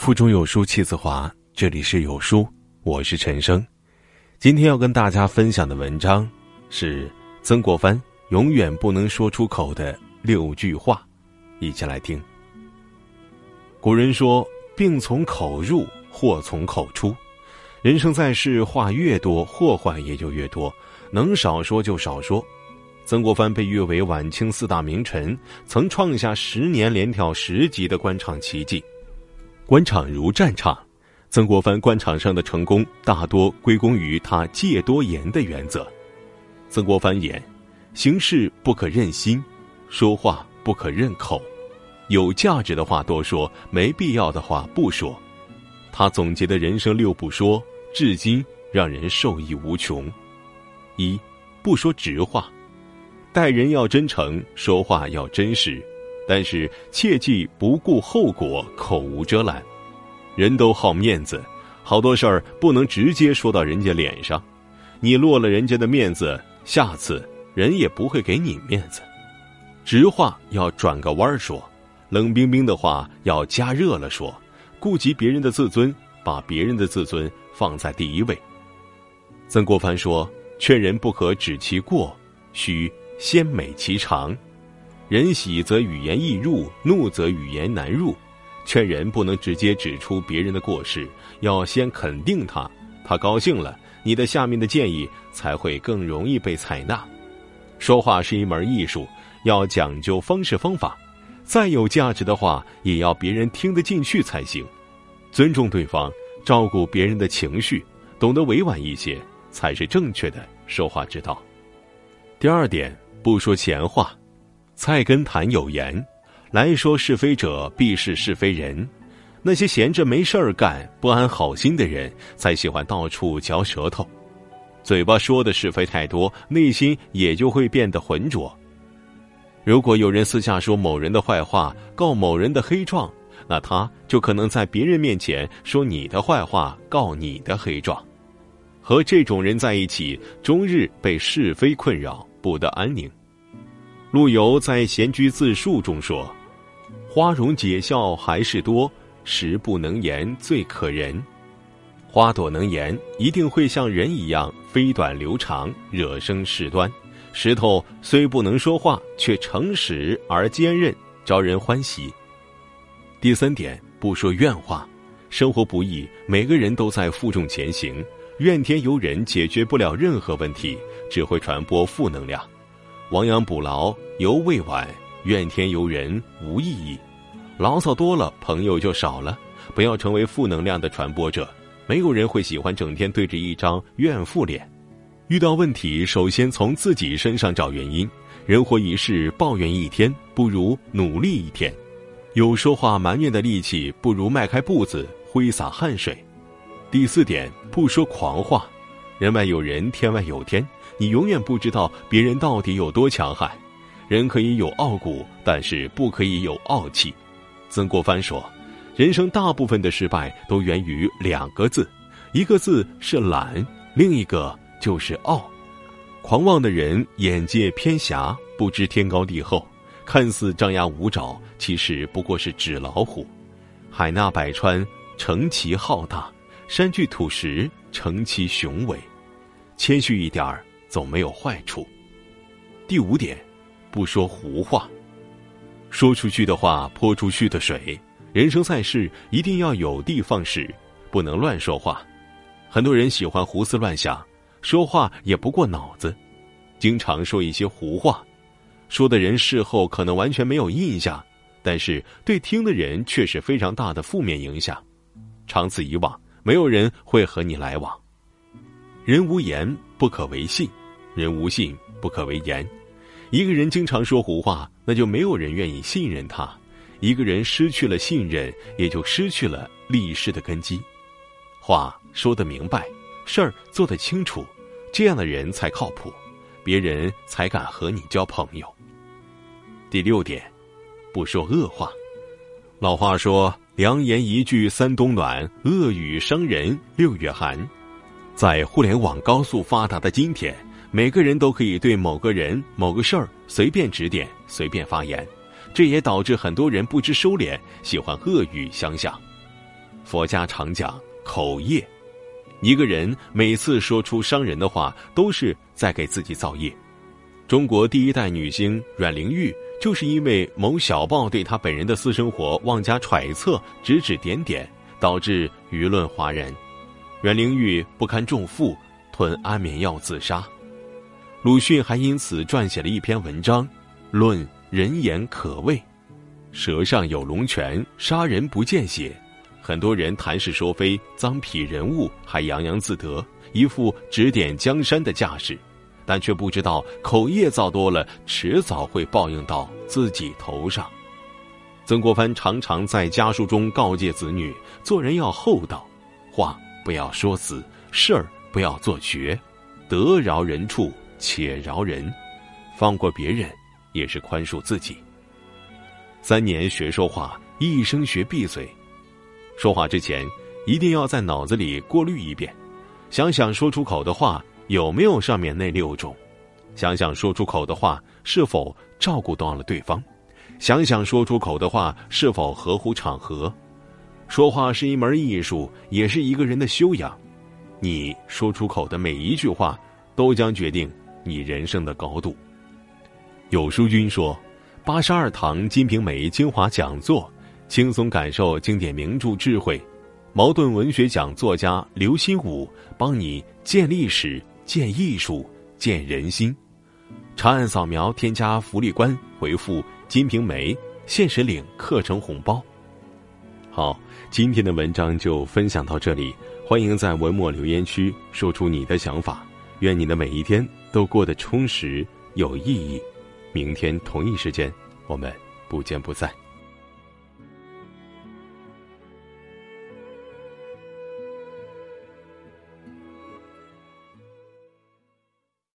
腹中有书气自华，这里是有书，我是陈生。今天要跟大家分享的文章是曾国藩永远不能说出口的六句话，一起来听。古人说：“病从口入，祸从口出。”人生在世，话越多，祸患也就越多，能少说就少说。曾国藩被誉为晚清四大名臣，曾创下十年连跳十级的官场奇迹。官场如战场，曾国藩官场上的成功大多归功于他戒多言的原则。曾国藩言：行事不可任心，说话不可任口，有价值的话多说，没必要的话不说。他总结的人生六不说，至今让人受益无穷。一，不说直话，待人要真诚，说话要真实。但是切记不顾后果，口无遮拦。人都好面子，好多事儿不能直接说到人家脸上，你落了人家的面子，下次人也不会给你面子。直话要转个弯儿说，冷冰冰的话要加热了说，顾及别人的自尊，把别人的自尊放在第一位。曾国藩说：“劝人不可指其过，须先美其长。”人喜则语言易入，怒则语言难入。劝人不能直接指出别人的过失，要先肯定他，他高兴了，你的下面的建议才会更容易被采纳。说话是一门艺术，要讲究方式方法。再有价值的话，也要别人听得进去才行。尊重对方，照顾别人的情绪，懂得委婉一些，才是正确的说话之道。第二点，不说闲话。菜根谭有言：“来说是非者，必是是非人。那些闲着没事儿干、不安好心的人，才喜欢到处嚼舌头。嘴巴说的是非太多，内心也就会变得浑浊。如果有人私下说某人的坏话，告某人的黑状，那他就可能在别人面前说你的坏话，告你的黑状。和这种人在一起，终日被是非困扰，不得安宁。”陆游在《闲居自述》中说：“花容解笑还是多，实不能言最可人。花朵能言，一定会像人一样飞短流长，惹生事端。石头虽不能说话，却诚实而坚韧，招人欢喜。”第三点，不说怨话。生活不易，每个人都在负重前行，怨天尤人解决不了任何问题，只会传播负能量。亡羊补牢犹未晚，怨天尤人无意义。牢骚多了，朋友就少了。不要成为负能量的传播者。没有人会喜欢整天对着一张怨妇脸。遇到问题，首先从自己身上找原因。人活一世，抱怨一天不如努力一天。有说话埋怨的力气，不如迈开步子挥洒汗水。第四点，不说狂话。人外有人，天外有天。你永远不知道别人到底有多强悍。人可以有傲骨，但是不可以有傲气。曾国藩说：“人生大部分的失败都源于两个字，一个字是懒，另一个就是傲。狂妄的人眼界偏狭，不知天高地厚，看似张牙舞爪，其实不过是纸老虎。海纳百川，成其浩大；山具土石，成其雄伟。”谦虚一点儿总没有坏处。第五点，不说胡话。说出去的话泼出去的水。人生在世，一定要有的放矢，不能乱说话。很多人喜欢胡思乱想，说话也不过脑子，经常说一些胡话，说的人事后可能完全没有印象，但是对听的人却是非常大的负面影响。长此以往，没有人会和你来往。人无言不可为信，人无信不可为言。一个人经常说胡话，那就没有人愿意信任他。一个人失去了信任，也就失去了立世的根基。话说得明白，事儿做得清楚，这样的人才靠谱，别人才敢和你交朋友。第六点，不说恶话。老话说：“良言一句三冬暖，恶语伤人六月寒。”在互联网高速发达的今天，每个人都可以对某个人、某个事儿随便指点、随便发言，这也导致很多人不知收敛，喜欢恶语相向。佛家常讲口业，一个人每次说出伤人的话，都是在给自己造业。中国第一代女星阮玲玉，就是因为某小报对他本人的私生活妄加揣测、指指点点，导致舆论哗然。阮玲玉不堪重负，吞安眠药自杀。鲁迅还因此撰写了一篇文章，论人言可畏，舌上有龙泉，杀人不见血。很多人谈是说非，脏痞人物还洋洋自得，一副指点江山的架势，但却不知道口业造多了，迟早会报应到自己头上。曾国藩常常在家书中告诫子女：做人要厚道，话不要说死，事儿不要做绝，得饶人处。且饶人，放过别人，也是宽恕自己。三年学说话，一生学闭嘴。说话之前，一定要在脑子里过滤一遍，想想说出口的话有没有上面那六种，想想说出口的话是否照顾到了对方，想想说出口的话是否合乎场合。说话是一门艺术，也是一个人的修养。你说出口的每一句话，都将决定。你人生的高度。有书君说，八十二堂《金瓶梅》精华讲座，轻松感受经典名著智慧。茅盾文学奖作家刘心武帮你建历史、见艺术、见人心。长按扫描添加福利官，回复《金瓶梅》限时领课程红包。好，今天的文章就分享到这里，欢迎在文末留言区说出你的想法。愿你的每一天都过得充实有意义。明天同一时间，我们不见不散。